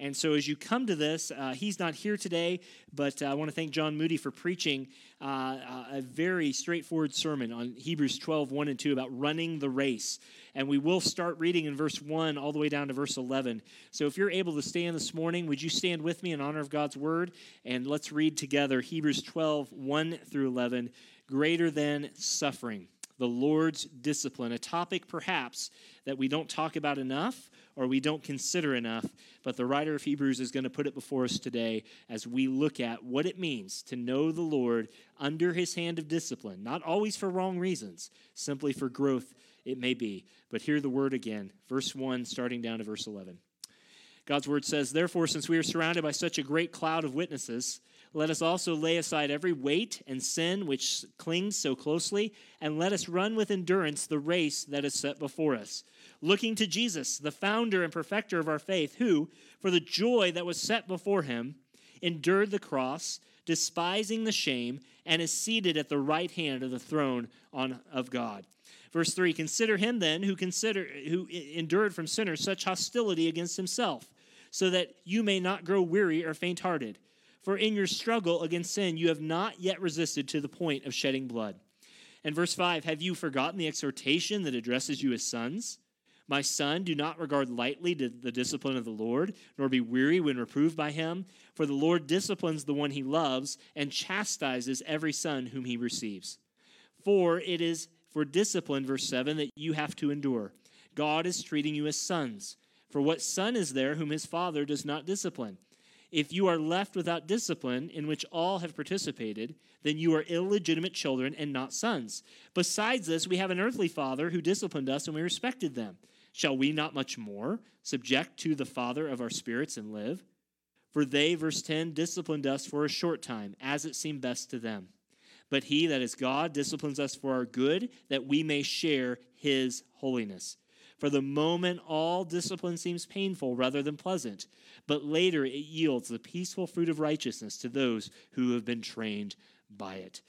And so, as you come to this, uh, he's not here today, but uh, I want to thank John Moody for preaching uh, uh, a very straightforward sermon on Hebrews 12, 1 and 2 about running the race. And we will start reading in verse 1 all the way down to verse 11. So, if you're able to stand this morning, would you stand with me in honor of God's word? And let's read together Hebrews 12, 1 through 11. Greater than suffering, the Lord's discipline, a topic perhaps that we don't talk about enough or we don't consider enough, but the writer of Hebrews is going to put it before us today as we look at what it means to know the Lord under his hand of discipline, not always for wrong reasons, simply for growth it may be. But hear the word again, verse 1, starting down to verse 11. God's word says, Therefore, since we are surrounded by such a great cloud of witnesses, let us also lay aside every weight and sin which clings so closely, and let us run with endurance the race that is set before us looking to Jesus, the founder and perfecter of our faith, who, for the joy that was set before him, endured the cross, despising the shame, and is seated at the right hand of the throne on, of God. Verse 3 Consider him then who, consider, who endured from sinners such hostility against himself, so that you may not grow weary or faint hearted. For in your struggle against sin, you have not yet resisted to the point of shedding blood. And verse 5 Have you forgotten the exhortation that addresses you as sons? My son, do not regard lightly the discipline of the Lord, nor be weary when reproved by him. For the Lord disciplines the one he loves and chastises every son whom he receives. For it is for discipline, verse 7, that you have to endure. God is treating you as sons. For what son is there whom his father does not discipline? If you are left without discipline, in which all have participated, then you are illegitimate children and not sons. Besides this, we have an earthly father who disciplined us, and we respected them. Shall we not much more subject to the Father of our spirits and live? For they, verse 10, disciplined us for a short time, as it seemed best to them. But he, that is God, disciplines us for our good, that we may share his holiness. For the moment, all discipline seems painful rather than pleasant, but later it yields the peaceful fruit of righteousness to those who have been trained by it.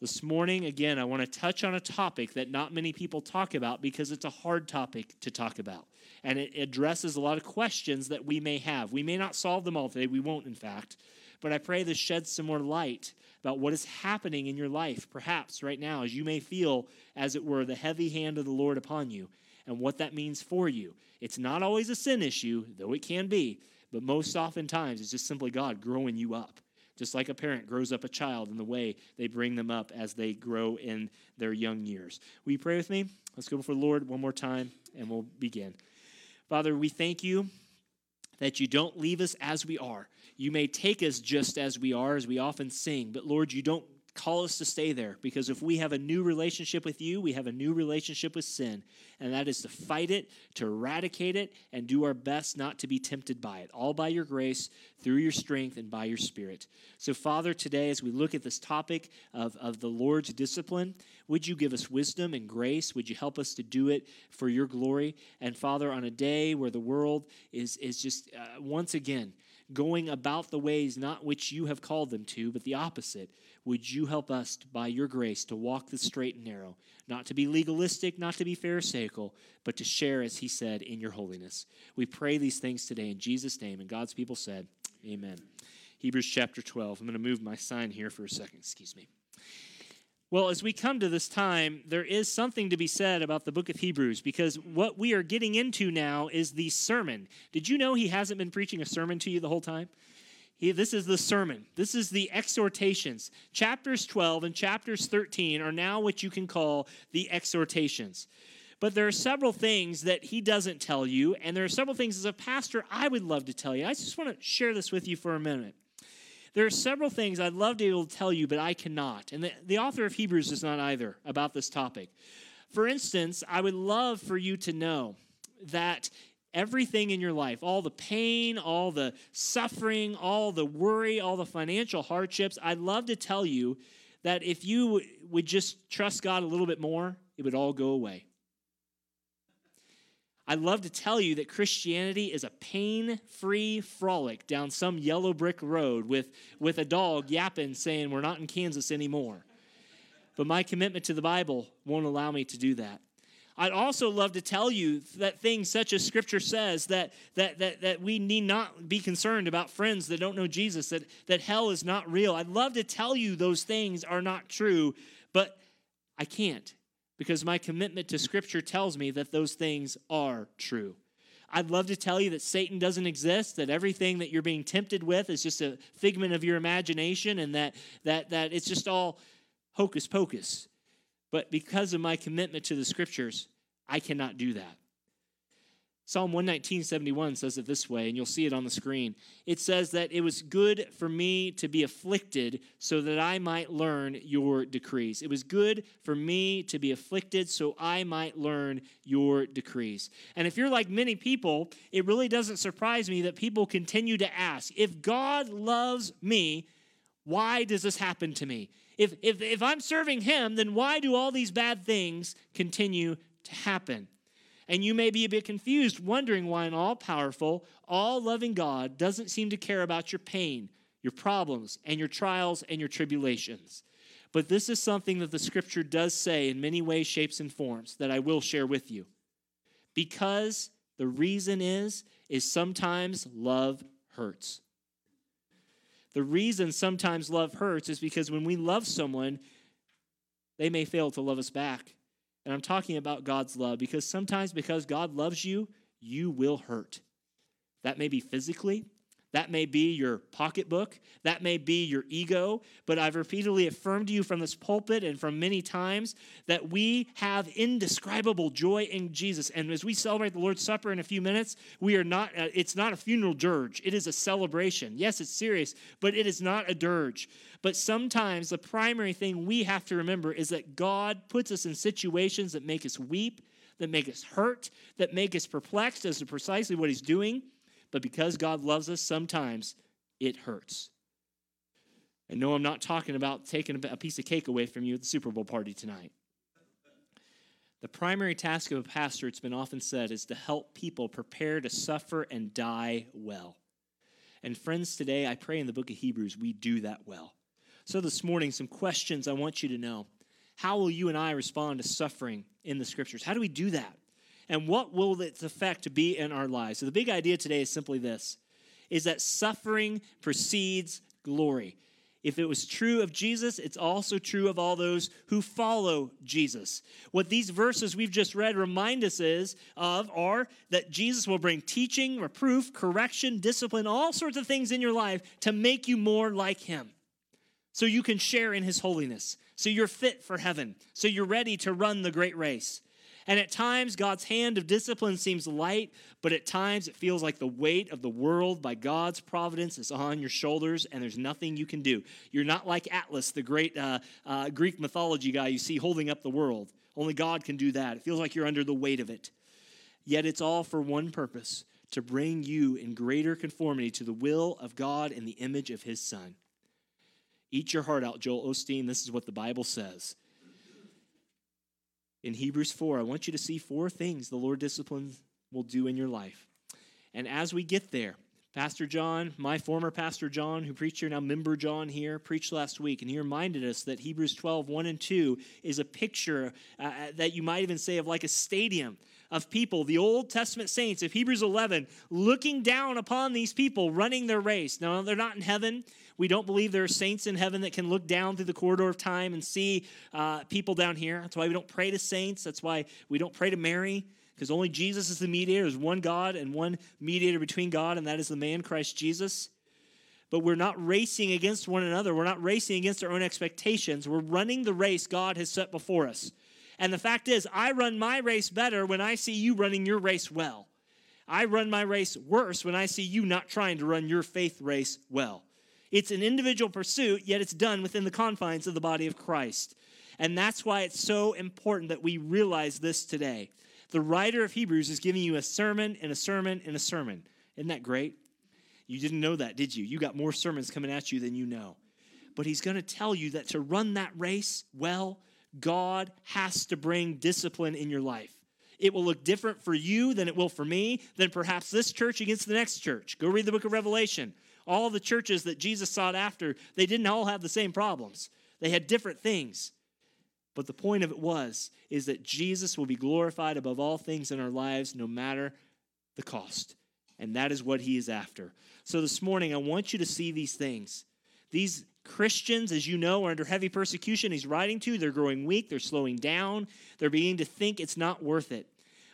This morning, again, I want to touch on a topic that not many people talk about because it's a hard topic to talk about. And it addresses a lot of questions that we may have. We may not solve them all today, we won't, in fact. But I pray this sheds some more light about what is happening in your life, perhaps right now, as you may feel, as it were, the heavy hand of the Lord upon you and what that means for you. It's not always a sin issue, though it can be, but most oftentimes it's just simply God growing you up just like a parent grows up a child in the way they bring them up as they grow in their young years. Will you pray with me? Let's go before the Lord one more time and we'll begin. Father, we thank you that you don't leave us as we are. You may take us just as we are, as we often sing, but Lord, you don't call us to stay there because if we have a new relationship with you, we have a new relationship with sin. And that is to fight it, to eradicate it, and do our best not to be tempted by it, all by your grace, through your strength, and by your spirit. So, Father, today, as we look at this topic of, of the Lord's discipline, would you give us wisdom and grace? Would you help us to do it for your glory? And, Father, on a day where the world is, is just uh, once again, going about the ways not which you have called them to, but the opposite. Would you help us, by your grace, to walk the straight and narrow, not to be legalistic, not to be pharisaical, but to share, as he said, in your holiness? We pray these things today in Jesus' name. And God's people said, Amen. Hebrews chapter 12. I'm going to move my sign here for a second. Excuse me. Well, as we come to this time, there is something to be said about the book of Hebrews because what we are getting into now is the sermon. Did you know he hasn't been preaching a sermon to you the whole time? He, this is the sermon. This is the exhortations. Chapters 12 and chapters 13 are now what you can call the exhortations. But there are several things that he doesn't tell you, and there are several things as a pastor I would love to tell you. I just want to share this with you for a minute. There are several things I'd love to be able to tell you, but I cannot. And the, the author of Hebrews is not either about this topic. For instance, I would love for you to know that everything in your life, all the pain, all the suffering, all the worry, all the financial hardships, I'd love to tell you that if you would just trust God a little bit more, it would all go away. I'd love to tell you that Christianity is a pain free frolic down some yellow brick road with, with a dog yapping saying, We're not in Kansas anymore. But my commitment to the Bible won't allow me to do that. I'd also love to tell you that things such as Scripture says that, that, that, that we need not be concerned about friends that don't know Jesus, that, that hell is not real. I'd love to tell you those things are not true, but I can't because my commitment to Scripture tells me that those things are true. I'd love to tell you that Satan doesn't exist, that everything that you're being tempted with is just a figment of your imagination, and that, that, that it's just all hocus pocus. But because of my commitment to the Scriptures, I cannot do that. Psalm 119, 71 says it this way, and you'll see it on the screen. It says that it was good for me to be afflicted so that I might learn your decrees. It was good for me to be afflicted so I might learn your decrees. And if you're like many people, it really doesn't surprise me that people continue to ask if God loves me, why does this happen to me? If, if, if I'm serving Him, then why do all these bad things continue to happen? And you may be a bit confused, wondering why an all powerful, all loving God doesn't seem to care about your pain, your problems, and your trials and your tribulations. But this is something that the scripture does say in many ways, shapes, and forms that I will share with you. Because the reason is, is sometimes love hurts. The reason sometimes love hurts is because when we love someone, they may fail to love us back. And I'm talking about God's love because sometimes because God loves you, you will hurt. That may be physically, that may be your pocketbook. That may be your ego. But I've repeatedly affirmed to you from this pulpit and from many times that we have indescribable joy in Jesus. And as we celebrate the Lord's Supper in a few minutes, we are not, uh, it's not a funeral dirge. It is a celebration. Yes, it's serious, but it is not a dirge. But sometimes the primary thing we have to remember is that God puts us in situations that make us weep, that make us hurt, that make us perplexed as to precisely what He's doing. But because God loves us, sometimes it hurts. And no, I'm not talking about taking a piece of cake away from you at the Super Bowl party tonight. The primary task of a pastor, it's been often said, is to help people prepare to suffer and die well. And friends, today I pray in the book of Hebrews we do that well. So this morning, some questions I want you to know. How will you and I respond to suffering in the scriptures? How do we do that? And what will its effect be in our lives? So the big idea today is simply this is that suffering precedes glory. If it was true of Jesus, it's also true of all those who follow Jesus. What these verses we've just read remind us is of are that Jesus will bring teaching, reproof, correction, discipline, all sorts of things in your life to make you more like him. So you can share in his holiness. So you're fit for heaven. So you're ready to run the great race. And at times, God's hand of discipline seems light, but at times it feels like the weight of the world by God's providence is on your shoulders, and there's nothing you can do. You're not like Atlas, the great uh, uh, Greek mythology guy you see holding up the world. Only God can do that. It feels like you're under the weight of it. Yet it's all for one purpose to bring you in greater conformity to the will of God and the image of his Son. Eat your heart out, Joel Osteen. This is what the Bible says in Hebrews 4, I want you to see four things the Lord disciplines will do in your life. And as we get there, Pastor John, my former Pastor John, who preached here, now member John here, preached last week, and he reminded us that Hebrews 12, 1 and 2 is a picture uh, uh, that you might even say of like a stadium of people, the Old Testament saints of Hebrews 11, looking down upon these people running their race. Now, they're not in heaven. We don't believe there are saints in heaven that can look down through the corridor of time and see uh, people down here. That's why we don't pray to saints. That's why we don't pray to Mary because only Jesus is the mediator. There's one God and one mediator between God, and that is the man Christ Jesus. But we're not racing against one another. We're not racing against our own expectations. We're running the race God has set before us. And the fact is, I run my race better when I see you running your race well. I run my race worse when I see you not trying to run your faith race well. It's an individual pursuit, yet it's done within the confines of the body of Christ. And that's why it's so important that we realize this today The writer of Hebrews is giving you a sermon and a sermon and a sermon. Isn't that great? You didn't know that, did you? You got more sermons coming at you than you know. But he's going to tell you that to run that race well, God has to bring discipline in your life. It will look different for you than it will for me, than perhaps this church against the next church. Go read the book of Revelation. All the churches that Jesus sought after, they didn't all have the same problems. They had different things. But the point of it was is that Jesus will be glorified above all things in our lives no matter the cost. And that is what he is after. So this morning I want you to see these things. These Christians, as you know, are under heavy persecution. He's writing to, they're growing weak, they're slowing down, they're beginning to think it's not worth it.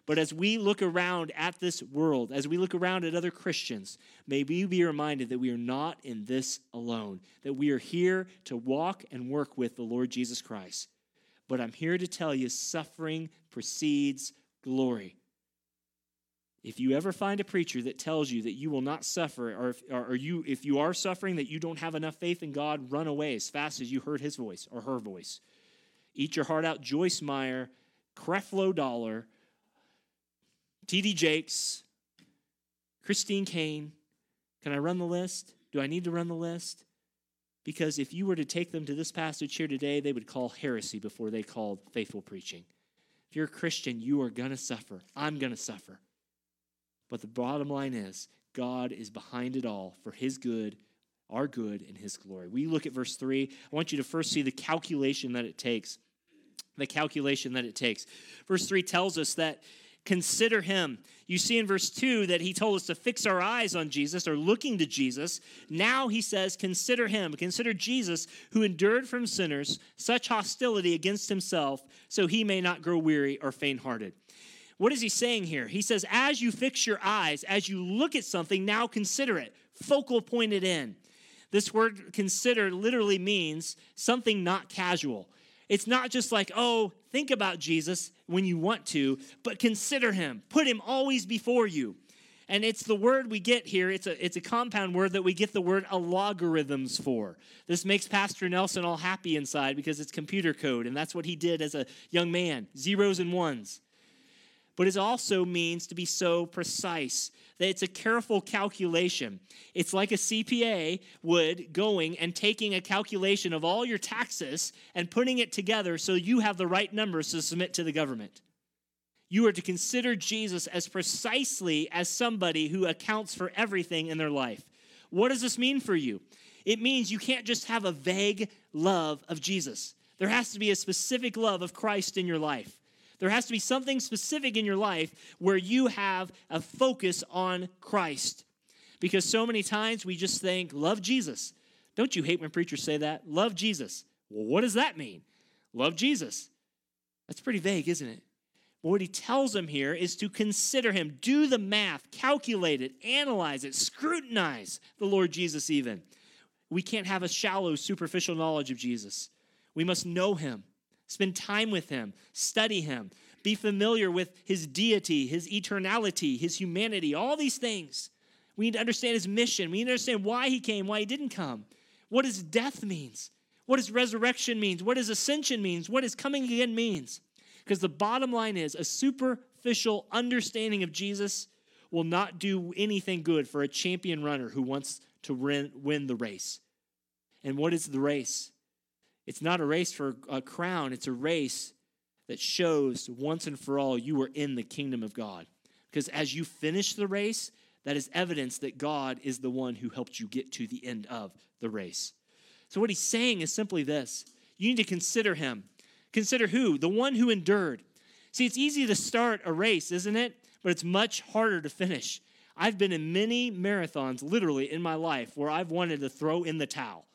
But as we look around at this world, as we look around at other Christians, may we be reminded that we are not in this alone, that we are here to walk and work with the Lord Jesus Christ. But I'm here to tell you suffering precedes glory. If you ever find a preacher that tells you that you will not suffer, or if, or you, if you are suffering, that you don't have enough faith in God, run away as fast as you heard his voice or her voice. Eat your heart out. Joyce Meyer, Creflo Dollar, T.D. Jakes, Christine Caine. Can I run the list? Do I need to run the list? Because if you were to take them to this passage here today, they would call heresy before they called faithful preaching. If you're a Christian, you are going to suffer. I'm going to suffer. But the bottom line is God is behind it all for his good, our good, and his glory. We look at verse 3. I want you to first see the calculation that it takes. The calculation that it takes. Verse 3 tells us that consider him. You see in verse 2 that he told us to fix our eyes on Jesus or looking to Jesus. Now he says, consider him. Consider Jesus who endured from sinners such hostility against himself so he may not grow weary or faint hearted. What is he saying here? He says, as you fix your eyes, as you look at something, now consider it, focal point it in. This word consider literally means something not casual. It's not just like, oh, think about Jesus when you want to, but consider him. Put him always before you. And it's the word we get here. It's a, it's a compound word that we get the word logarithms for. This makes Pastor Nelson all happy inside because it's computer code, and that's what he did as a young man zeros and ones but it also means to be so precise that it's a careful calculation. It's like a CPA would going and taking a calculation of all your taxes and putting it together so you have the right numbers to submit to the government. You are to consider Jesus as precisely as somebody who accounts for everything in their life. What does this mean for you? It means you can't just have a vague love of Jesus. There has to be a specific love of Christ in your life. There has to be something specific in your life where you have a focus on Christ. Because so many times we just think, love Jesus. Don't you hate when preachers say that? Love Jesus. Well, what does that mean? Love Jesus. That's pretty vague, isn't it? But what he tells them here is to consider him, do the math, calculate it, analyze it, scrutinize the Lord Jesus, even. We can't have a shallow, superficial knowledge of Jesus. We must know him. Spend time with him, study him, be familiar with his deity, his eternality, his humanity, all these things. We need to understand his mission. We need to understand why he came, why he didn't come, what his death means, what his resurrection means, what his ascension means, what his coming again means. Because the bottom line is a superficial understanding of Jesus will not do anything good for a champion runner who wants to win the race. And what is the race? It's not a race for a crown, it's a race that shows once and for all you are in the kingdom of God. Because as you finish the race, that is evidence that God is the one who helped you get to the end of the race. So, what he's saying is simply this you need to consider him. Consider who? The one who endured. See, it's easy to start a race, isn't it? But it's much harder to finish. I've been in many marathons, literally, in my life where I've wanted to throw in the towel.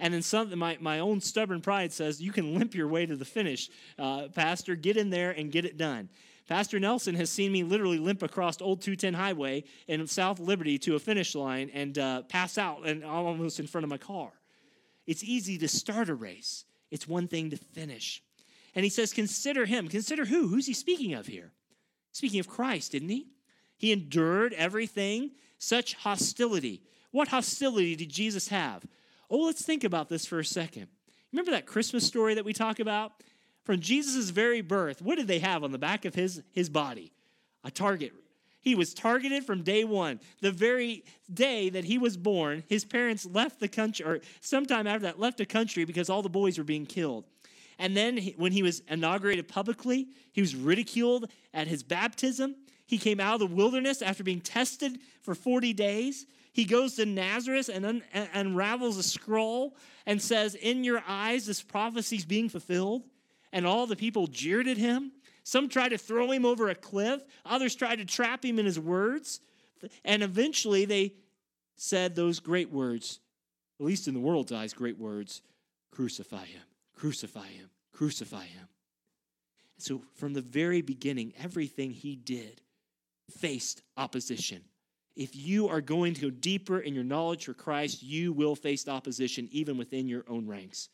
And then something, my, my own stubborn pride says, you can limp your way to the finish, uh, Pastor. Get in there and get it done. Pastor Nelson has seen me literally limp across Old 210 Highway in South Liberty to a finish line and uh, pass out and almost in front of my car. It's easy to start a race, it's one thing to finish. And he says, Consider him. Consider who? Who's he speaking of here? Speaking of Christ, didn't he? He endured everything, such hostility. What hostility did Jesus have? Oh, let's think about this for a second. Remember that Christmas story that we talk about? From Jesus' very birth, what did they have on the back of his, his body? A target. He was targeted from day one. The very day that he was born, his parents left the country, or sometime after that, left the country because all the boys were being killed. And then when he was inaugurated publicly, he was ridiculed at his baptism. He came out of the wilderness after being tested for 40 days. He goes to Nazareth and un- unravels a scroll and says, In your eyes, this prophecy is being fulfilled. And all the people jeered at him. Some tried to throw him over a cliff, others tried to trap him in his words. And eventually they said those great words, at least in the world's eyes, great words crucify him. Crucify him, crucify him. So, from the very beginning, everything he did faced opposition. If you are going to go deeper in your knowledge for Christ, you will face opposition even within your own ranks.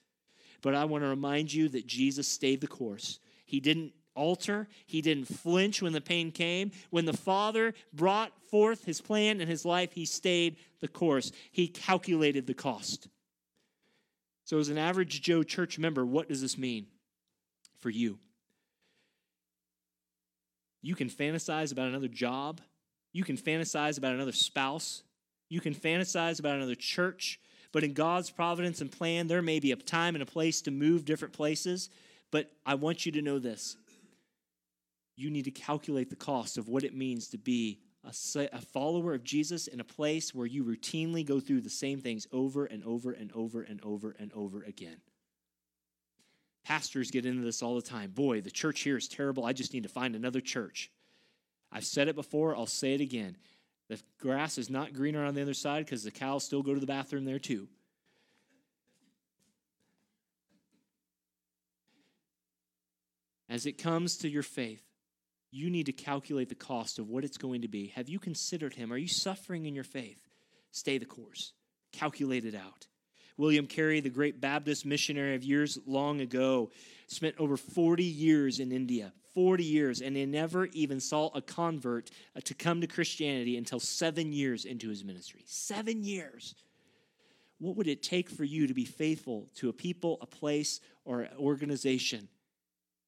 But I want to remind you that Jesus stayed the course. He didn't alter, he didn't flinch when the pain came. When the Father brought forth his plan in his life, he stayed the course. He calculated the cost. So, as an average Joe church member, what does this mean for you? You can fantasize about another job. You can fantasize about another spouse. You can fantasize about another church. But in God's providence and plan, there may be a time and a place to move different places. But I want you to know this you need to calculate the cost of what it means to be a, follower of Jesus in a place where you routinely go through the same things over and over and over and over and over again. Pastors get into this all the time. Boy, the church here is terrible. I just need to find another church. I've said it before, I'll say it again. The grass is not greener on the other side because the cows still go to the bathroom there too. As it comes to your faith, you need to calculate the cost of what it's going to be. Have you considered him? Are you suffering in your faith? Stay the course, calculate it out. William Carey, the great Baptist missionary of years long ago, spent over 40 years in India, 40 years, and he never even saw a convert uh, to come to Christianity until seven years into his ministry. Seven years. What would it take for you to be faithful to a people, a place, or an organization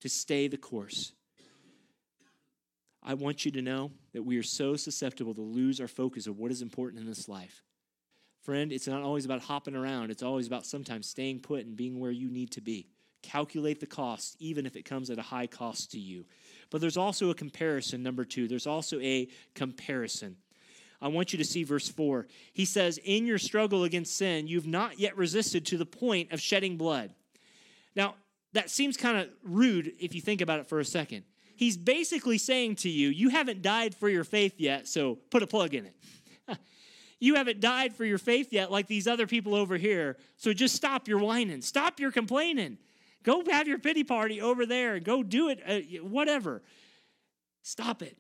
to stay the course? I want you to know that we are so susceptible to lose our focus of what is important in this life. Friend, it's not always about hopping around, it's always about sometimes staying put and being where you need to be. Calculate the cost, even if it comes at a high cost to you. But there's also a comparison, number two. There's also a comparison. I want you to see verse 4. He says, In your struggle against sin, you've not yet resisted to the point of shedding blood. Now, that seems kind of rude if you think about it for a second he's basically saying to you, You haven't died for your faith yet, so put a plug in it. you haven't died for your faith yet, like these other people over here, so just stop your whining, stop your complaining. Go have your pity party over there, and go do it, uh, whatever. Stop it.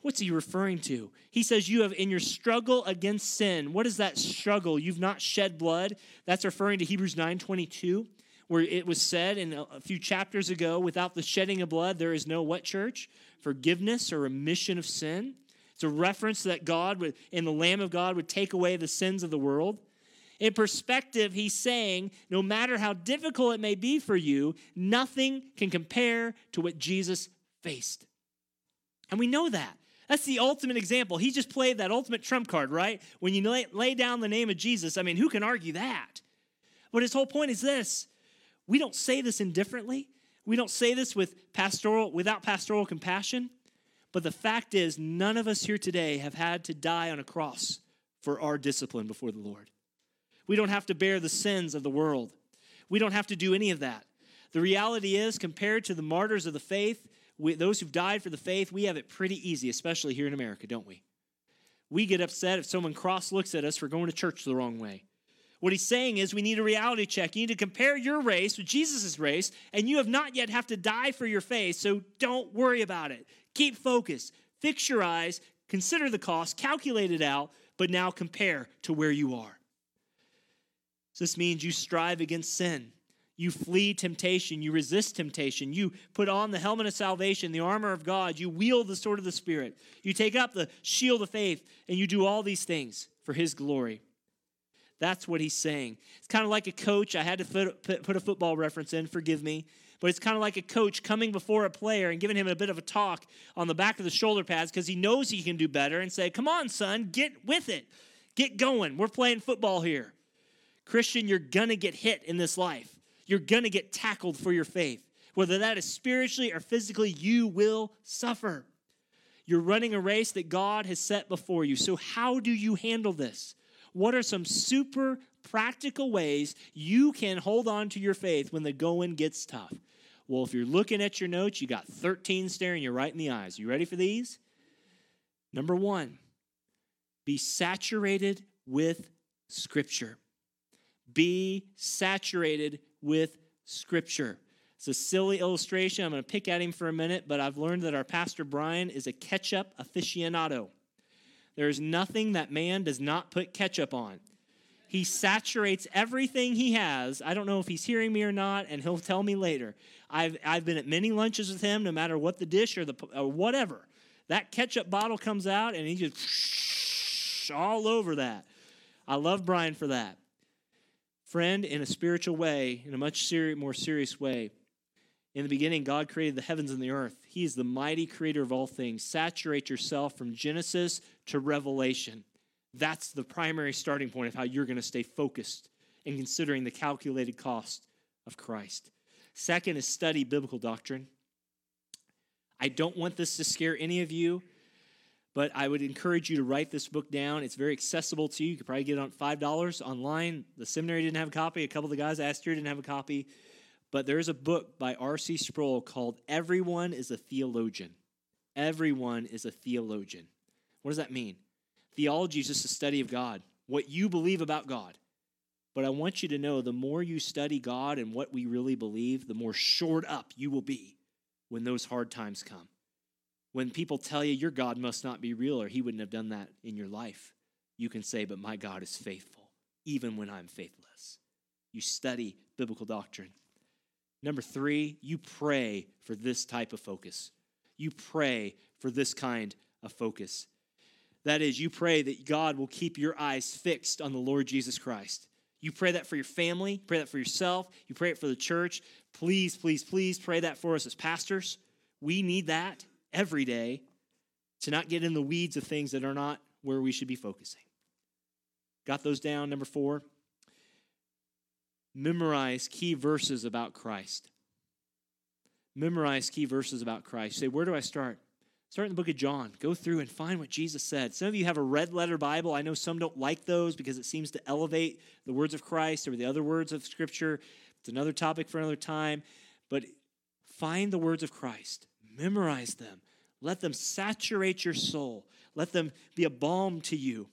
What's he referring to? He says, You have in your struggle against sin. What is that struggle? You've not shed blood. That's referring to Hebrews 9 22 where it was said in a few chapters ago without the shedding of blood, there is no what church? Forgiveness or remission of sin. It's a reference that God in the Lamb of God, would take away the sins of the world. In perspective, he's saying no matter how difficult it may be for you, nothing can compare to what Jesus faced. And we know that. That's the ultimate example. He just played that ultimate trump card, right? When you lay, lay down the name of Jesus, I mean, who can argue that? But his whole point is this we don't say this indifferently. We don't say this with pastoral without pastoral compassion. But the fact is, none of us here today have had to die on a cross for our discipline before the Lord. We don't have to bear the sins of the world. We don't have to do any of that. The reality is, compared to the martyrs of the faith, we, those who've died for the faith, we have it pretty easy, especially here in America, don't we? We get upset if someone cross looks at us for going to church the wrong way. What he's saying is we need a reality check. You need to compare your race with Jesus' race, and you have not yet have to die for your faith, so don't worry about it. Keep focused. Fix your eyes, consider the cost, calculate it out, but now compare to where you are. So this means you strive against sin. You flee temptation. You resist temptation. You put on the helmet of salvation, the armor of God. You wield the sword of the Spirit. You take up the shield of faith, and you do all these things for His glory. That's what he's saying. It's kind of like a coach. I had to put, put a football reference in, forgive me. But it's kind of like a coach coming before a player and giving him a bit of a talk on the back of the shoulder pads because he knows he can do better and say, Come on, son, get with it. Get going. We're playing football here. Christian, you're going to get hit in this life. You're going to get tackled for your faith. Whether that is spiritually or physically, you will suffer. You're running a race that God has set before you. So, how do you handle this? What are some super practical ways you can hold on to your faith when the going gets tough? Well, if you're looking at your notes, you got 13 staring you right in the eyes. You ready for these? Number one, be saturated with Scripture. Be saturated with Scripture. It's a silly illustration. I'm going to pick at him for a minute, but I've learned that our pastor Brian is a ketchup aficionado. There is nothing that man does not put ketchup on. He saturates everything he has. I don't know if he's hearing me or not, and he'll tell me later. I've, I've been at many lunches with him, no matter what the dish or, the, or whatever. That ketchup bottle comes out, and he just all over that. I love Brian for that. Friend, in a spiritual way, in a much seri- more serious way, in the beginning, God created the heavens and the earth. He is the mighty creator of all things. Saturate yourself from Genesis to Revelation. That's the primary starting point of how you're going to stay focused in considering the calculated cost of Christ. Second is study biblical doctrine. I don't want this to scare any of you, but I would encourage you to write this book down. It's very accessible to you. You could probably get it on $5 online. The seminary didn't have a copy. A couple of the guys I asked here didn't have a copy. But there's a book by R.C. Sproul called Everyone is a Theologian. Everyone is a theologian. What does that mean? Theology is just a study of God, what you believe about God. But I want you to know the more you study God and what we really believe, the more shored up you will be when those hard times come. When people tell you your God must not be real or he wouldn't have done that in your life, you can say, But my God is faithful, even when I'm faithless. You study biblical doctrine. Number three, you pray for this type of focus. You pray for this kind of focus. That is, you pray that God will keep your eyes fixed on the Lord Jesus Christ. You pray that for your family, pray that for yourself, you pray it for the church. Please, please, please pray that for us as pastors. We need that every day to not get in the weeds of things that are not where we should be focusing. Got those down? Number four, memorize key verses about Christ. Memorize key verses about Christ. say, where do I start? Start in the book of John. Go through and find what Jesus said. Some of you have a red letter Bible. I know some don't like those because it seems to elevate the words of Christ or the other words of Scripture. It's another topic for another time. But find the words of Christ, memorize them, let them saturate your soul, let them be a balm to you.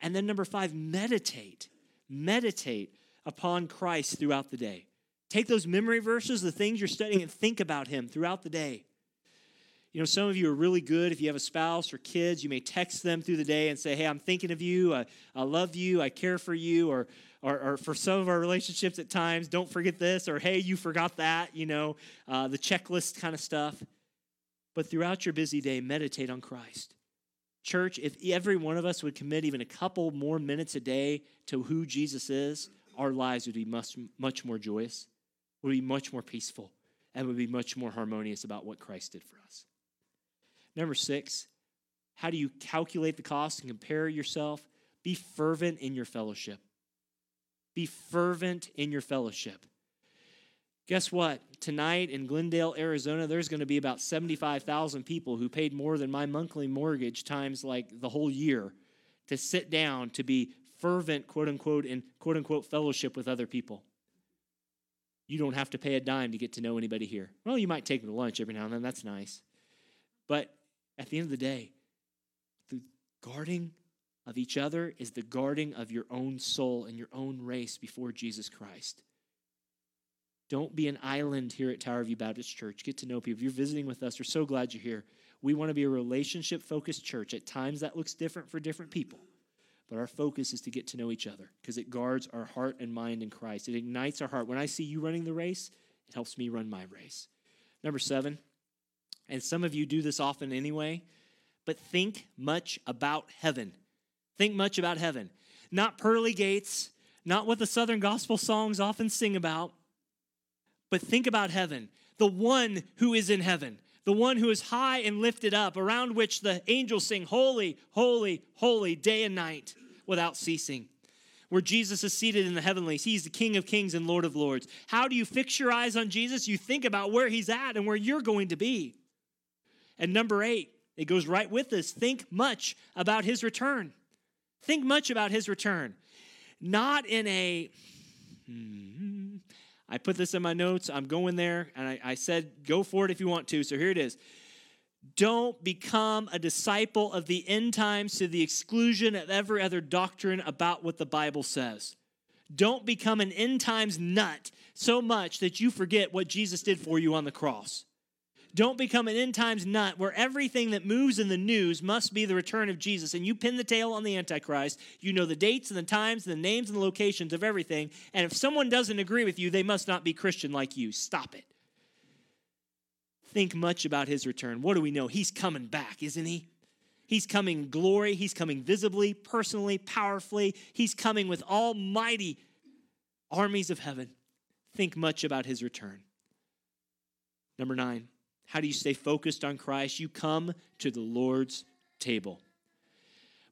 And then, number five, meditate. Meditate upon Christ throughout the day. Take those memory verses, the things you're studying, and think about Him throughout the day. You know, some of you are really good. If you have a spouse or kids, you may text them through the day and say, Hey, I'm thinking of you. I, I love you. I care for you. Or, or, or, for some of our relationships at times, don't forget this. Or, Hey, you forgot that. You know, uh, the checklist kind of stuff. But throughout your busy day, meditate on Christ. Church, if every one of us would commit even a couple more minutes a day to who Jesus is, our lives would be much, much more joyous, would be much more peaceful, and would be much more harmonious about what Christ did for us. Number six, how do you calculate the cost and compare yourself? Be fervent in your fellowship. Be fervent in your fellowship. Guess what? Tonight in Glendale, Arizona, there's going to be about 75,000 people who paid more than my monthly mortgage times like the whole year to sit down to be fervent, quote unquote, in quote unquote fellowship with other people. You don't have to pay a dime to get to know anybody here. Well, you might take them to lunch every now and then. That's nice. But at the end of the day, the guarding of each other is the guarding of your own soul and your own race before Jesus Christ. Don't be an island here at Tower View Baptist Church. Get to know people. If you're visiting with us, we're so glad you're here. We want to be a relationship focused church. At times that looks different for different people, but our focus is to get to know each other because it guards our heart and mind in Christ. It ignites our heart. When I see you running the race, it helps me run my race. Number seven, and some of you do this often anyway, but think much about heaven. Think much about heaven. not pearly gates, not what the Southern gospel songs often sing about, but think about heaven, the one who is in heaven, the one who is high and lifted up, around which the angels sing, Holy, holy, holy, day and night without ceasing. Where Jesus is seated in the heavenlies. He's the King of kings and Lord of lords. How do you fix your eyes on Jesus? You think about where he's at and where you're going to be. And number eight, it goes right with this think much about his return. Think much about his return. Not in a, hmm, I put this in my notes. I'm going there, and I, I said, go for it if you want to. So here it is. Don't become a disciple of the end times to the exclusion of every other doctrine about what the Bible says. Don't become an end times nut so much that you forget what Jesus did for you on the cross. Don't become an end times nut where everything that moves in the news must be the return of Jesus. And you pin the tail on the Antichrist. You know the dates and the times and the names and the locations of everything. And if someone doesn't agree with you, they must not be Christian like you. Stop it. Think much about his return. What do we know? He's coming back, isn't he? He's coming glory. He's coming visibly, personally, powerfully. He's coming with almighty armies of heaven. Think much about his return. Number nine, how do you stay focused on Christ? You come to the Lord's table.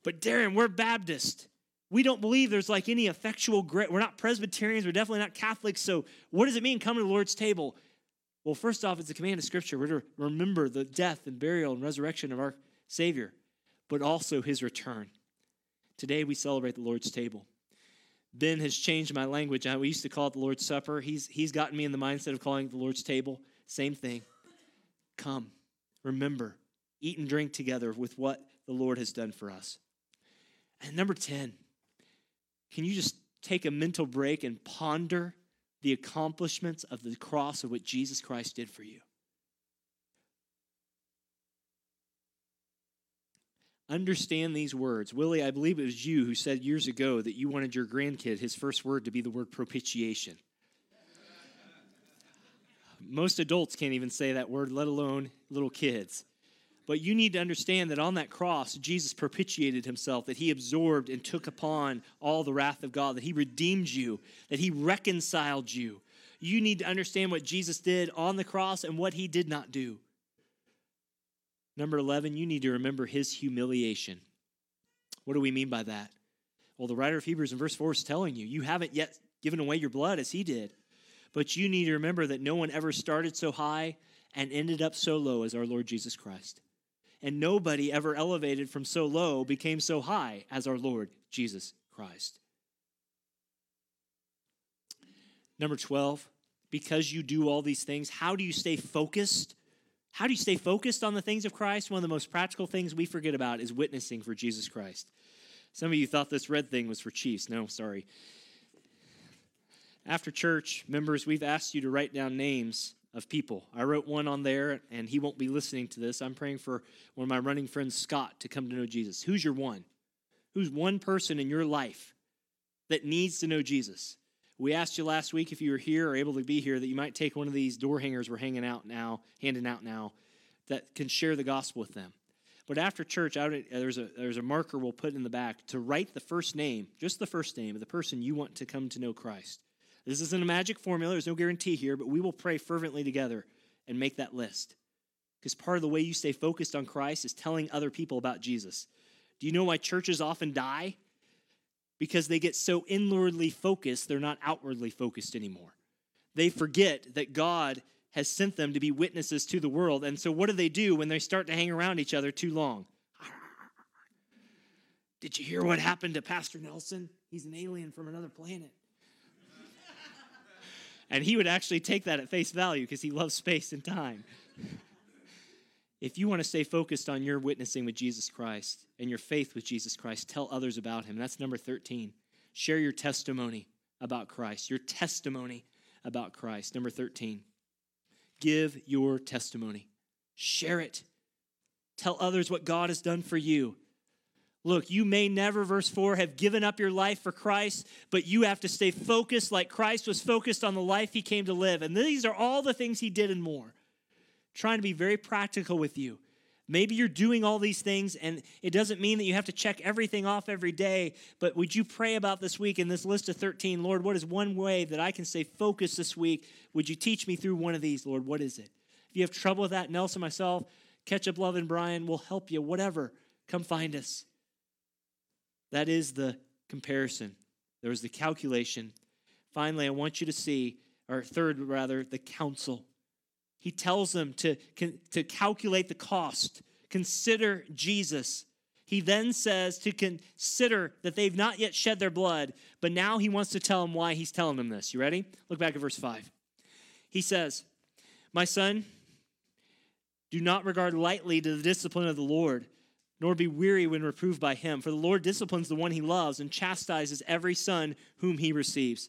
But Darren, we're Baptist. We don't believe there's like any effectual grit. We're not Presbyterians. We're definitely not Catholics. So, what does it mean come to the Lord's table? Well, first off, it's a command of Scripture. We're to remember the death and burial and resurrection of our Savior, but also his return. Today, we celebrate the Lord's table. Ben has changed my language. We used to call it the Lord's Supper. He's, he's gotten me in the mindset of calling it the Lord's table. Same thing. Come, remember, eat and drink together with what the Lord has done for us. And number 10, can you just take a mental break and ponder the accomplishments of the cross of what Jesus Christ did for you? Understand these words. Willie, I believe it was you who said years ago that you wanted your grandkid, his first word, to be the word propitiation. Most adults can't even say that word, let alone little kids. But you need to understand that on that cross, Jesus propitiated himself, that he absorbed and took upon all the wrath of God, that he redeemed you, that he reconciled you. You need to understand what Jesus did on the cross and what he did not do. Number 11, you need to remember his humiliation. What do we mean by that? Well, the writer of Hebrews in verse 4 is telling you, you haven't yet given away your blood as he did. But you need to remember that no one ever started so high and ended up so low as our Lord Jesus Christ. And nobody ever elevated from so low became so high as our Lord Jesus Christ. Number 12, because you do all these things, how do you stay focused? How do you stay focused on the things of Christ? One of the most practical things we forget about is witnessing for Jesus Christ. Some of you thought this red thing was for Chiefs. No, sorry. After church, members, we've asked you to write down names of people. I wrote one on there, and he won't be listening to this. I'm praying for one of my running friends, Scott, to come to know Jesus. Who's your one? Who's one person in your life that needs to know Jesus? We asked you last week if you were here or able to be here that you might take one of these door hangers we're hanging out now, handing out now, that can share the gospel with them. But after church, out uh, there's a there's a marker we'll put in the back to write the first name, just the first name of the person you want to come to know Christ. This isn't a magic formula, there's no guarantee here, but we will pray fervently together and make that list. Because part of the way you stay focused on Christ is telling other people about Jesus. Do you know why churches often die? Because they get so inwardly focused, they're not outwardly focused anymore. They forget that God has sent them to be witnesses to the world. And so, what do they do when they start to hang around each other too long? Did you hear what happened to Pastor Nelson? He's an alien from another planet. And he would actually take that at face value because he loves space and time. if you want to stay focused on your witnessing with Jesus Christ and your faith with Jesus Christ, tell others about him. That's number 13. Share your testimony about Christ. Your testimony about Christ. Number 13. Give your testimony. Share it. Tell others what God has done for you. Look, you may never, verse 4, have given up your life for Christ, but you have to stay focused like Christ was focused on the life he came to live. And these are all the things he did and more. Trying to be very practical with you Maybe you're doing all these things, and it doesn't mean that you have to check everything off every day. But would you pray about this week in this list of 13? Lord, what is one way that I can stay focused this week? Would you teach me through one of these, Lord? What is it? If you have trouble with that, Nelson, myself, Ketchup Love, and Brian will help you. Whatever, come find us. That is the comparison. There was the calculation. Finally, I want you to see, or third, rather, the counsel. He tells them to, to calculate the cost, consider Jesus. He then says to consider that they've not yet shed their blood, but now he wants to tell them why he's telling them this. You ready? Look back at verse 5. He says, My son, do not regard lightly to the discipline of the Lord, nor be weary when reproved by him. For the Lord disciplines the one he loves and chastises every son whom he receives.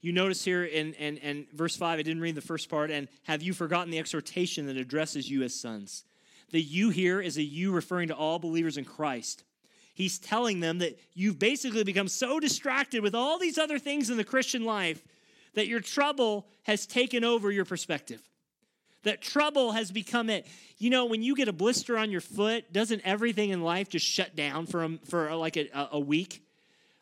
You notice here in, in, in verse 5, I didn't read the first part, and have you forgotten the exhortation that addresses you as sons? The you here is a you referring to all believers in Christ. He's telling them that you've basically become so distracted with all these other things in the Christian life that your trouble has taken over your perspective. That trouble has become it. You know, when you get a blister on your foot, doesn't everything in life just shut down for, a, for like a, a week?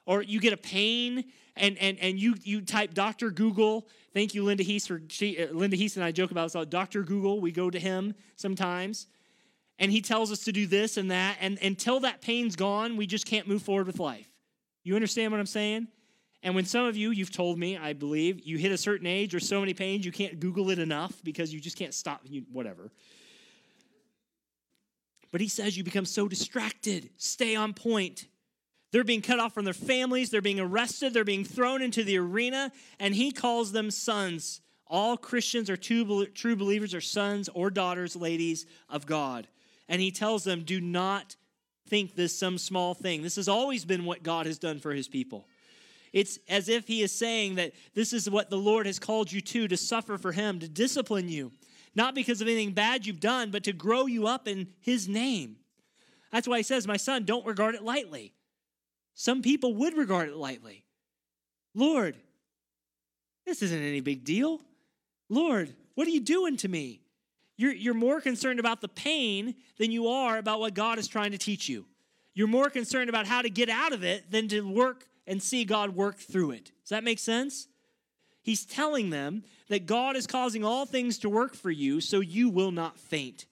Or you get a pain and and and you you type Dr. Google. Thank you, Linda Heath. For she, uh, Linda Heath and I joke about this. Dr. Google. We go to him sometimes, and he tells us to do this and that. And until that pain's gone, we just can't move forward with life. You understand what I'm saying? And when some of you, you've told me, I believe, you hit a certain age or so many pains, you can't Google it enough because you just can't stop, you, whatever. But he says you become so distracted. Stay on point. They're being cut off from their families, they're being arrested, they're being thrown into the arena, and he calls them sons. All Christians are true, true believers are sons or daughters, ladies of God. And he tells them, do not think this some small thing. This has always been what God has done for his people. It's as if he is saying that this is what the Lord has called you to, to suffer for him, to discipline you, not because of anything bad you've done, but to grow you up in his name. That's why he says, My son, don't regard it lightly. Some people would regard it lightly. Lord, this isn't any big deal. Lord, what are you doing to me? You're, you're more concerned about the pain than you are about what God is trying to teach you. You're more concerned about how to get out of it than to work and see God work through it. Does that make sense? He's telling them that God is causing all things to work for you so you will not faint.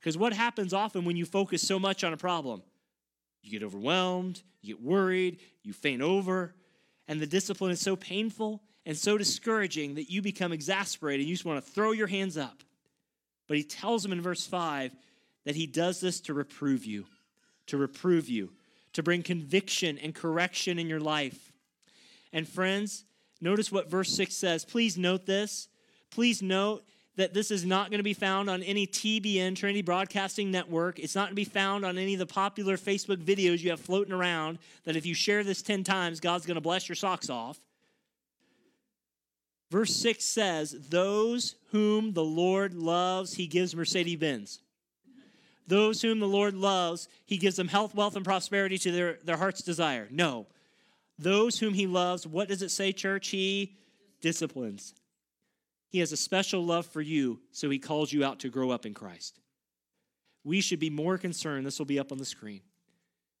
Because what happens often when you focus so much on a problem? You get overwhelmed, you get worried, you faint over, and the discipline is so painful and so discouraging that you become exasperated. And you just want to throw your hands up. But he tells them in verse 5 that he does this to reprove you, to reprove you, to bring conviction and correction in your life. And friends, notice what verse 6 says. Please note this. Please note that this is not going to be found on any TBN, Trinity Broadcasting Network. It's not going to be found on any of the popular Facebook videos you have floating around that if you share this 10 times, God's going to bless your socks off. Verse 6 says, Those whom the Lord loves, he gives Mercedes Benz. Those whom the Lord loves, he gives them health, wealth, and prosperity to their, their heart's desire. No. Those whom he loves, what does it say, church? He disciplines. He has a special love for you, so he calls you out to grow up in Christ. We should be more concerned, this will be up on the screen.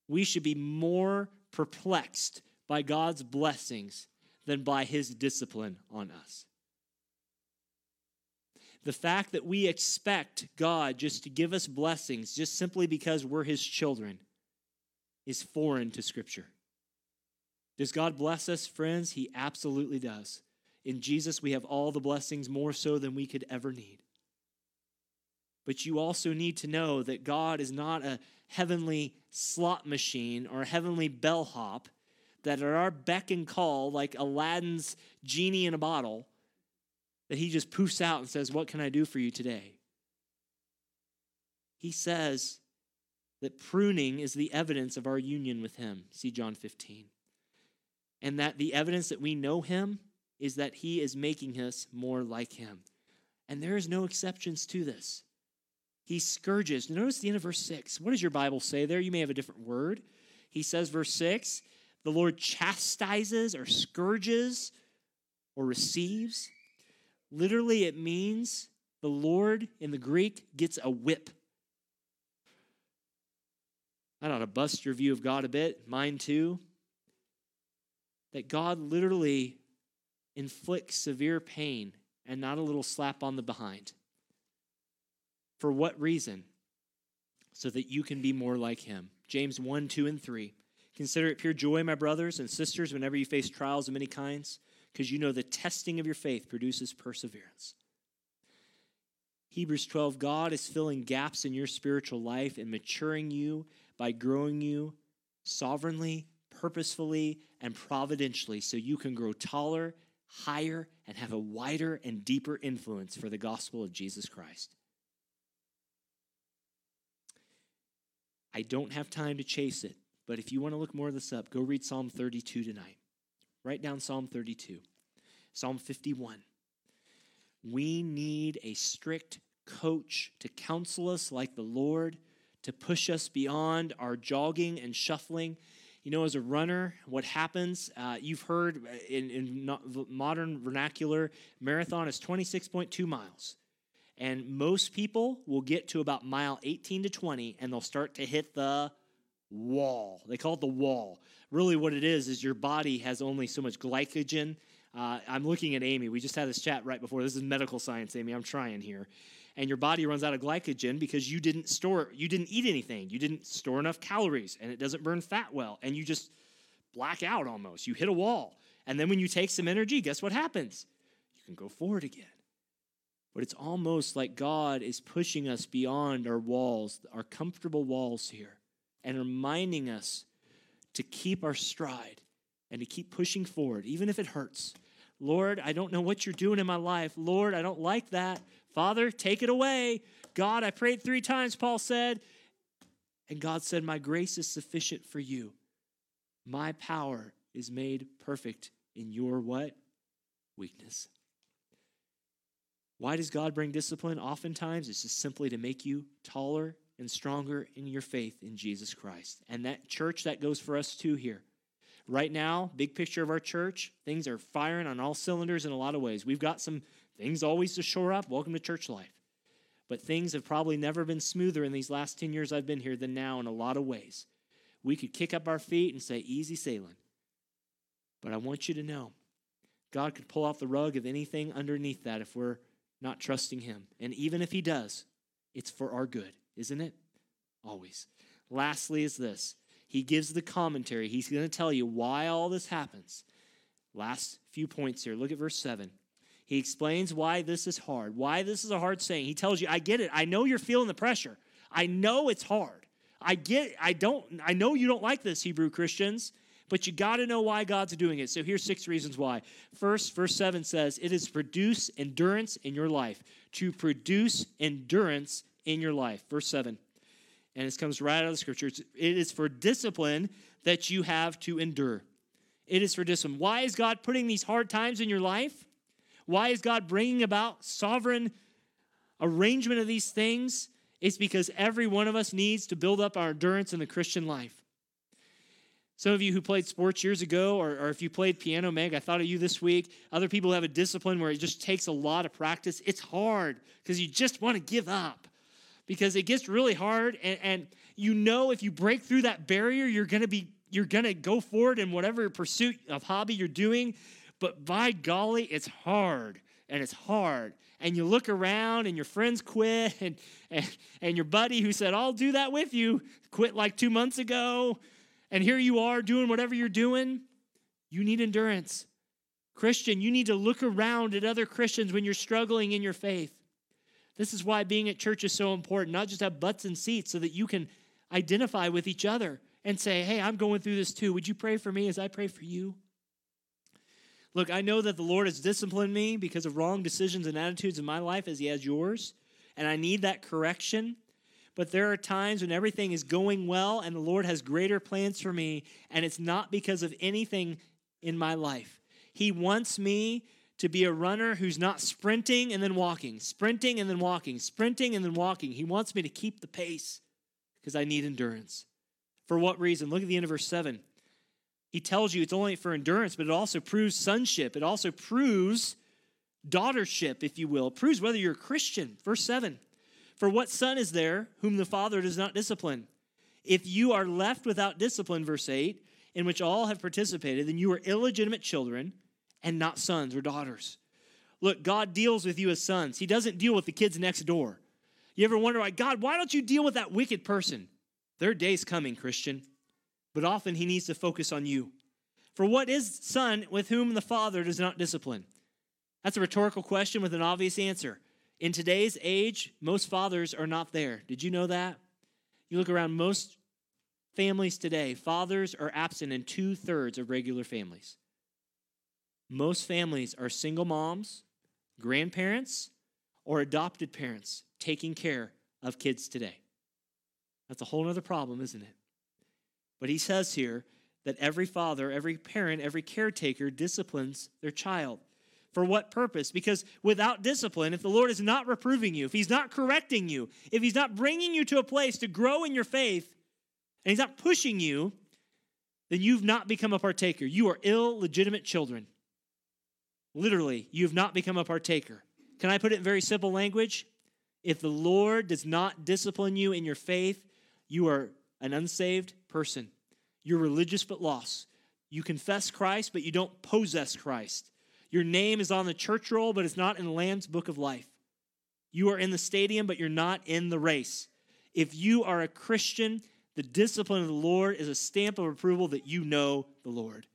We should be more perplexed by God's blessings than by his discipline on us. The fact that we expect God just to give us blessings just simply because we're his children is foreign to Scripture. Does God bless us, friends? He absolutely does. In Jesus, we have all the blessings more so than we could ever need. But you also need to know that God is not a heavenly slot machine or a heavenly bellhop that at our beck and call, like Aladdin's genie in a bottle, that he just poofs out and says, What can I do for you today? He says that pruning is the evidence of our union with him. See John 15. And that the evidence that we know him is that he is making us more like him. And there is no exceptions to this. He scourges. Notice the end of verse 6. What does your Bible say there? You may have a different word. He says, verse 6, the Lord chastises or scourges or receives. Literally, it means the Lord in the Greek gets a whip. That ought to bust your view of God a bit, mine too. That God literally inflicts severe pain and not a little slap on the behind. For what reason? So that you can be more like him. James 1, 2, and 3. Consider it pure joy, my brothers and sisters, whenever you face trials of many kinds, because you know the testing of your faith produces perseverance. Hebrews 12 God is filling gaps in your spiritual life and maturing you by growing you sovereignly, purposefully, and providentially so you can grow taller, higher, and have a wider and deeper influence for the gospel of Jesus Christ. I don't have time to chase it, but if you want to look more of this up, go read Psalm 32 tonight. Write down Psalm 32, Psalm 51. We need a strict coach to counsel us like the Lord, to push us beyond our jogging and shuffling. You know, as a runner, what happens, uh, you've heard in, in modern vernacular, marathon is 26.2 miles. And most people will get to about mile 18 to 20 and they'll start to hit the wall. They call it the wall. Really, what it is, is your body has only so much glycogen. Uh, I'm looking at Amy. We just had this chat right before. This is medical science, Amy. I'm trying here. And your body runs out of glycogen because you didn't store, you didn't eat anything. You didn't store enough calories and it doesn't burn fat well. And you just black out almost. You hit a wall. And then when you take some energy, guess what happens? You can go forward again. But it's almost like God is pushing us beyond our walls, our comfortable walls here, and reminding us to keep our stride and to keep pushing forward, even if it hurts. Lord, I don't know what you're doing in my life. Lord, I don't like that. Father, take it away. God, I prayed three times, Paul said. And God said, My grace is sufficient for you. My power is made perfect in your what? Weakness. Why does God bring discipline? Oftentimes, it's just simply to make you taller and stronger in your faith in Jesus Christ. And that church, that goes for us too here. Right now, big picture of our church, things are firing on all cylinders in a lot of ways. We've got some things always to shore up. Welcome to church life. But things have probably never been smoother in these last 10 years I've been here than now in a lot of ways. We could kick up our feet and say, easy sailing. But I want you to know, God could pull off the rug of anything underneath that if we're not trusting Him. And even if He does, it's for our good, isn't it? Always. Lastly, is this He gives the commentary. He's going to tell you why all this happens. Last few points here. Look at verse 7. He explains why this is hard, why this is a hard saying. He tells you, I get it. I know you're feeling the pressure. I know it's hard. I get I don't I know you don't like this Hebrew Christians. But you got to know why God's doing it. So here's six reasons why. First, verse 7 says, It is produce endurance in your life. To produce endurance in your life. Verse 7. And this comes right out of the scriptures. It is for discipline that you have to endure. It is for discipline. Why is God putting these hard times in your life? Why is God bringing about sovereign arrangement of these things? It's because every one of us needs to build up our endurance in the Christian life. Some of you who played sports years ago, or, or, if you played piano, Meg, I thought of you this week. Other people have a discipline where it just takes a lot of practice. It's hard because you just want to give up because it gets really hard. And, and you know if you break through that barrier, you're going to be you're going to go forward in whatever pursuit of hobby you're doing. But by golly, it's hard and it's hard. And you look around and your friends quit, and, and, and your buddy who said, I'll do that with you, quit like two months ago and here you are doing whatever you're doing, you need endurance. Christian, you need to look around at other Christians when you're struggling in your faith. This is why being at church is so important, not just have butts and seats so that you can identify with each other and say, Hey, I'm going through this too. Would you pray for me as I pray for you? Look, I know that the Lord has disciplined me because of wrong decisions and attitudes in my life as He has yours, and I need that correction. But there are times when everything is going well and the Lord has greater plans for me, and it's not because of anything in my life. He wants me to be a runner who's not sprinting and then walking, sprinting and then walking, sprinting and then walking. He wants me to keep the pace because I need endurance. For what reason? Look at the end of verse 7. He tells you it's only for endurance, but it also proves sonship. It also proves daughtership, if you will. It proves whether you're a Christian. Verse 7 for what son is there whom the father does not discipline? If you are left without discipline, verse 8, in which all have participated, then you are illegitimate children and not sons or daughters. Look, God deals with you as sons. He doesn't deal with the kids next door. You ever wonder why, God, why don't you deal with that wicked person? Their day's coming, Christian. But often he needs to focus on you. For what is son with whom the father does not discipline? That's a rhetorical question with an obvious answer. In today's age, most fathers are not there. Did you know that? You look around most families today, fathers are absent in two thirds of regular families. Most families are single moms, grandparents, or adopted parents taking care of kids today. That's a whole other problem, isn't it? But he says here that every father, every parent, every caretaker disciplines their child. For what purpose? Because without discipline, if the Lord is not reproving you, if He's not correcting you, if He's not bringing you to a place to grow in your faith, and He's not pushing you, then you've not become a partaker. You are illegitimate children. Literally, you have not become a partaker. Can I put it in very simple language? If the Lord does not discipline you in your faith, you are an unsaved person. You're religious but lost. You confess Christ, but you don't possess Christ. Your name is on the church roll, but it's not in the Lamb's book of life. You are in the stadium, but you're not in the race. If you are a Christian, the discipline of the Lord is a stamp of approval that you know the Lord.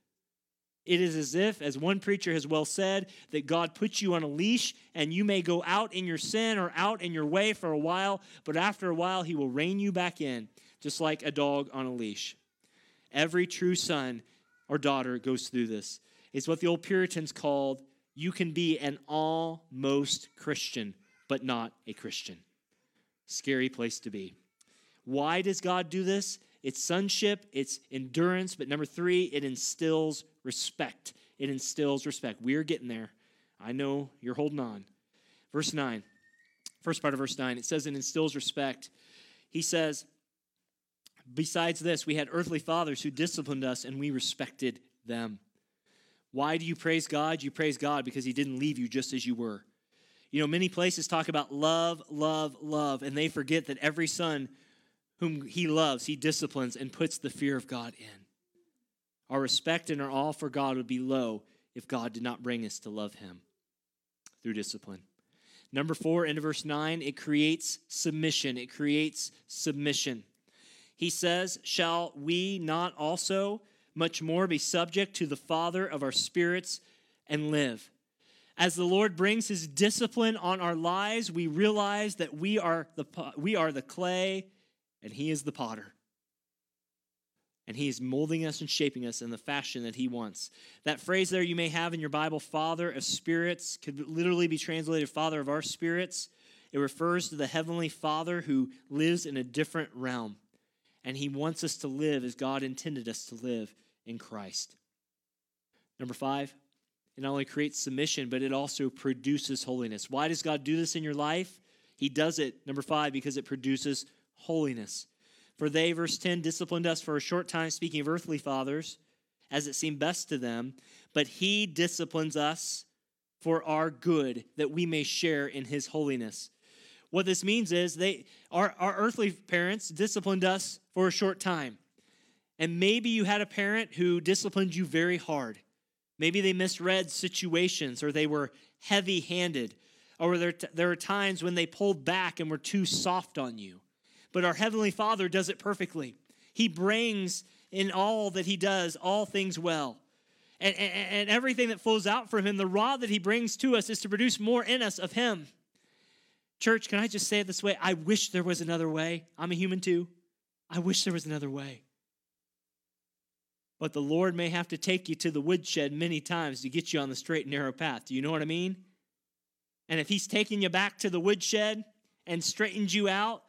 It is as if, as one preacher has well said, that God puts you on a leash and you may go out in your sin or out in your way for a while, but after a while, He will rein you back in, just like a dog on a leash. Every true son or daughter goes through this. It's what the old Puritans called you can be an almost Christian, but not a Christian. Scary place to be. Why does God do this? It's sonship, it's endurance, but number three, it instills respect. It instills respect. We are getting there. I know you're holding on. Verse 9, first part of verse 9, it says it instills respect. He says, Besides this, we had earthly fathers who disciplined us and we respected them. Why do you praise God? You praise God because He didn't leave you just as you were. You know, many places talk about love, love, love, and they forget that every son whom He loves, He disciplines and puts the fear of God in. Our respect and our awe for God would be low if God did not bring us to love Him through discipline. Number four, into verse 9, it creates submission. It creates submission. He says, Shall we not also much more be subject to the Father of our spirits and live. As the Lord brings his discipline on our lives, we realize that we are the, we are the clay and he is the potter. And he is molding us and shaping us in the fashion that he wants. That phrase there you may have in your Bible, Father of spirits, could literally be translated Father of our spirits. It refers to the Heavenly Father who lives in a different realm and He wants us to live as God intended us to live in Christ. Number five, it not only creates submission, but it also produces holiness. Why does God do this in your life? He does it, number five, because it produces holiness. For they, verse 10, disciplined us for a short time, speaking of earthly fathers, as it seemed best to them, but He disciplines us for our good, that we may share in His holiness. What this means is they our, our earthly parents disciplined us for a short time. And maybe you had a parent who disciplined you very hard. Maybe they misread situations or they were heavy handed. Or there, there are times when they pulled back and were too soft on you. But our Heavenly Father does it perfectly. He brings in all that He does all things well. And, and, and everything that flows out from Him, the rod that He brings to us is to produce more in us of Him. Church, can I just say it this way? I wish there was another way. I'm a human too. I wish there was another way. But the Lord may have to take you to the woodshed many times to get you on the straight and narrow path. Do you know what I mean? And if He's taking you back to the woodshed and straightened you out,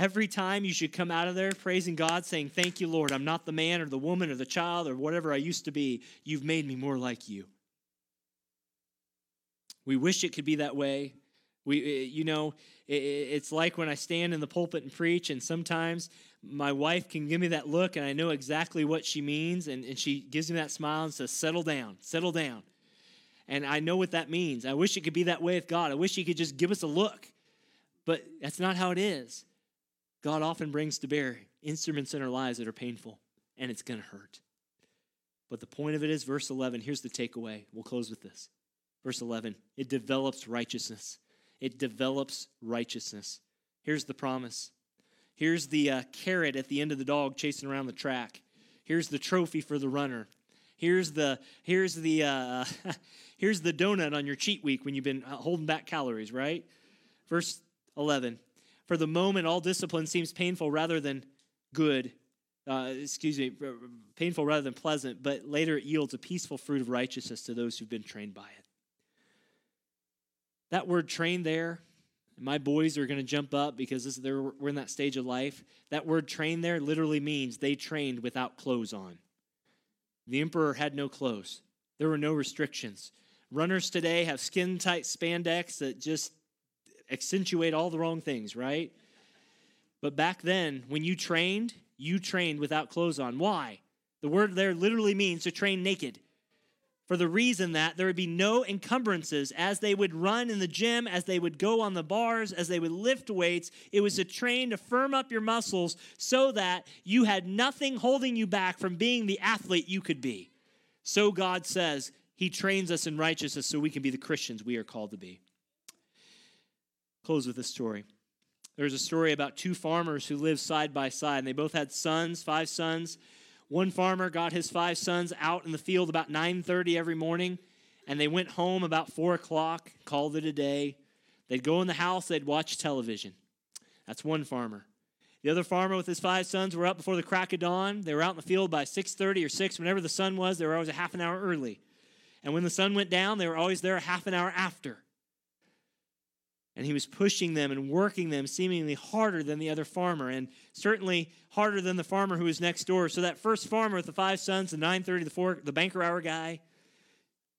every time you should come out of there praising God, saying, Thank you, Lord. I'm not the man or the woman or the child or whatever I used to be. You've made me more like you. We wish it could be that way, we, eh, you know, it's like when I stand in the pulpit and preach, and sometimes my wife can give me that look, and I know exactly what she means, and, and she gives me that smile and says, Settle down, settle down. And I know what that means. I wish it could be that way with God. I wish He could just give us a look. But that's not how it is. God often brings to bear instruments in our lives that are painful, and it's going to hurt. But the point of it is, verse 11, here's the takeaway. We'll close with this. Verse 11, it develops righteousness. It develops righteousness. Here's the promise. Here's the uh, carrot at the end of the dog chasing around the track. Here's the trophy for the runner. Here's the here's the uh, here's the donut on your cheat week when you've been uh, holding back calories, right? Verse 11. For the moment, all discipline seems painful rather than good. Uh, excuse me, painful rather than pleasant, but later it yields a peaceful fruit of righteousness to those who've been trained by it. That word trained there, my boys are going to jump up because this, we're in that stage of life. That word trained there literally means they trained without clothes on. The emperor had no clothes, there were no restrictions. Runners today have skin tight spandex that just accentuate all the wrong things, right? But back then, when you trained, you trained without clothes on. Why? The word there literally means to train naked for the reason that there would be no encumbrances as they would run in the gym, as they would go on the bars, as they would lift weights. It was a train to firm up your muscles so that you had nothing holding you back from being the athlete you could be. So God says He trains us in righteousness so we can be the Christians we are called to be. Close with this story. There's a story about two farmers who lived side by side, and they both had sons, five sons. One farmer got his five sons out in the field about 9:30 every morning, and they went home about four o'clock, called it a day. They'd go in the house, they'd watch television. That's one farmer. The other farmer with his five sons were up before the crack of dawn. They were out in the field by 6:30 or 6, whenever the sun was. They were always a half an hour early. And when the sun went down, they were always there a half an hour after. And he was pushing them and working them seemingly harder than the other farmer, and certainly harder than the farmer who was next door. So that first farmer with the five sons, the 930, the four, the banker hour guy,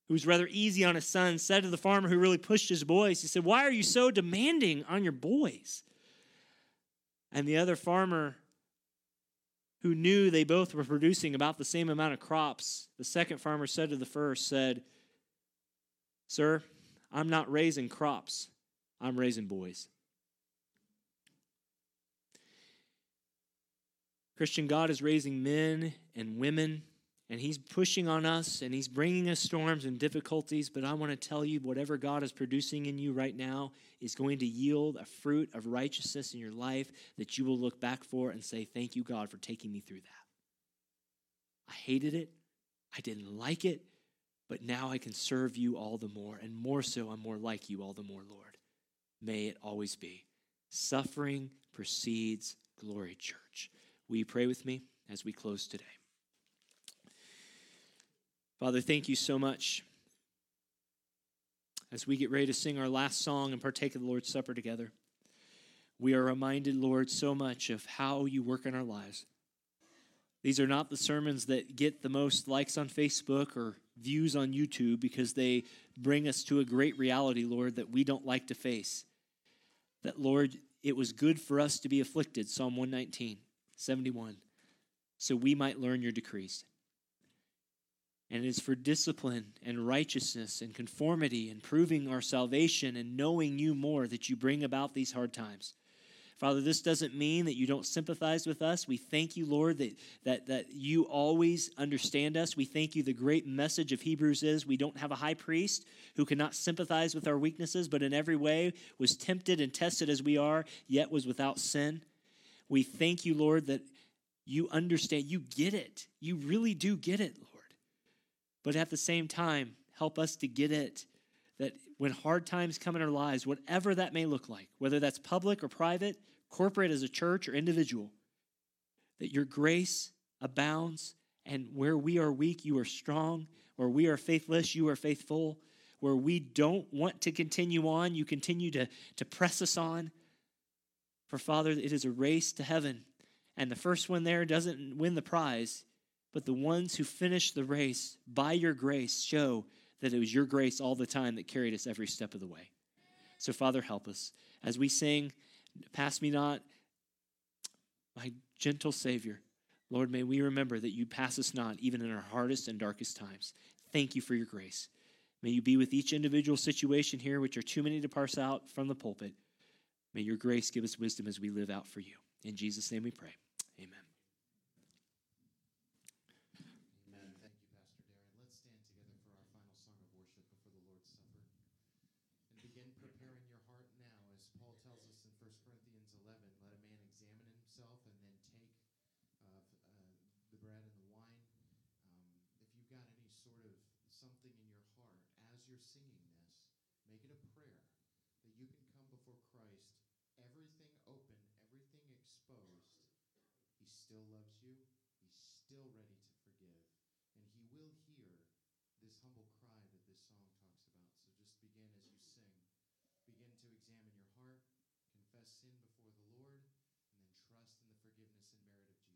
who was rather easy on his sons, said to the farmer who really pushed his boys, he said, Why are you so demanding on your boys? And the other farmer who knew they both were producing about the same amount of crops, the second farmer said to the first, said, Sir, I'm not raising crops. I'm raising boys. Christian God is raising men and women, and He's pushing on us and He's bringing us storms and difficulties. But I want to tell you, whatever God is producing in you right now is going to yield a fruit of righteousness in your life that you will look back for and say, Thank you, God, for taking me through that. I hated it, I didn't like it, but now I can serve you all the more, and more so, I'm more like you all the more, Lord may it always be. Suffering precedes glory, church. Will you pray with me as we close today? Father, thank you so much. As we get ready to sing our last song and partake of the Lord's Supper together, we are reminded, Lord, so much of how you work in our lives. These are not the sermons that get the most likes on Facebook or views on YouTube because they bring us to a great reality, Lord, that we don't like to face that, Lord, it was good for us to be afflicted, Psalm 119, 71, so we might learn your decrees. And it is for discipline and righteousness and conformity and proving our salvation and knowing you more that you bring about these hard times. Father, this doesn't mean that you don't sympathize with us. We thank you, Lord, that, that, that you always understand us. We thank you. The great message of Hebrews is we don't have a high priest who cannot sympathize with our weaknesses, but in every way was tempted and tested as we are, yet was without sin. We thank you, Lord, that you understand, you get it. You really do get it, Lord. But at the same time, help us to get it that when hard times come in our lives, whatever that may look like, whether that's public or private, corporate as a church or individual, that your grace abounds, and where we are weak, you are strong, where we are faithless, you are faithful, where we don't want to continue on, you continue to, to press us on. For Father, it is a race to heaven, and the first one there doesn't win the prize, but the ones who finish the race by your grace show that it was your grace all the time that carried us every step of the way. So, Father, help us as we sing. Pass me not, my gentle Savior. Lord, may we remember that you pass us not even in our hardest and darkest times. Thank you for your grace. May you be with each individual situation here, which are too many to parse out from the pulpit. May your grace give us wisdom as we live out for you. In Jesus' name we pray. Amen. exposed, He still loves you, He's still ready to forgive, and He will hear this humble cry that this song talks about. So just begin as you sing. Begin to examine your heart, confess sin before the Lord, and then trust in the forgiveness and merit of Jesus.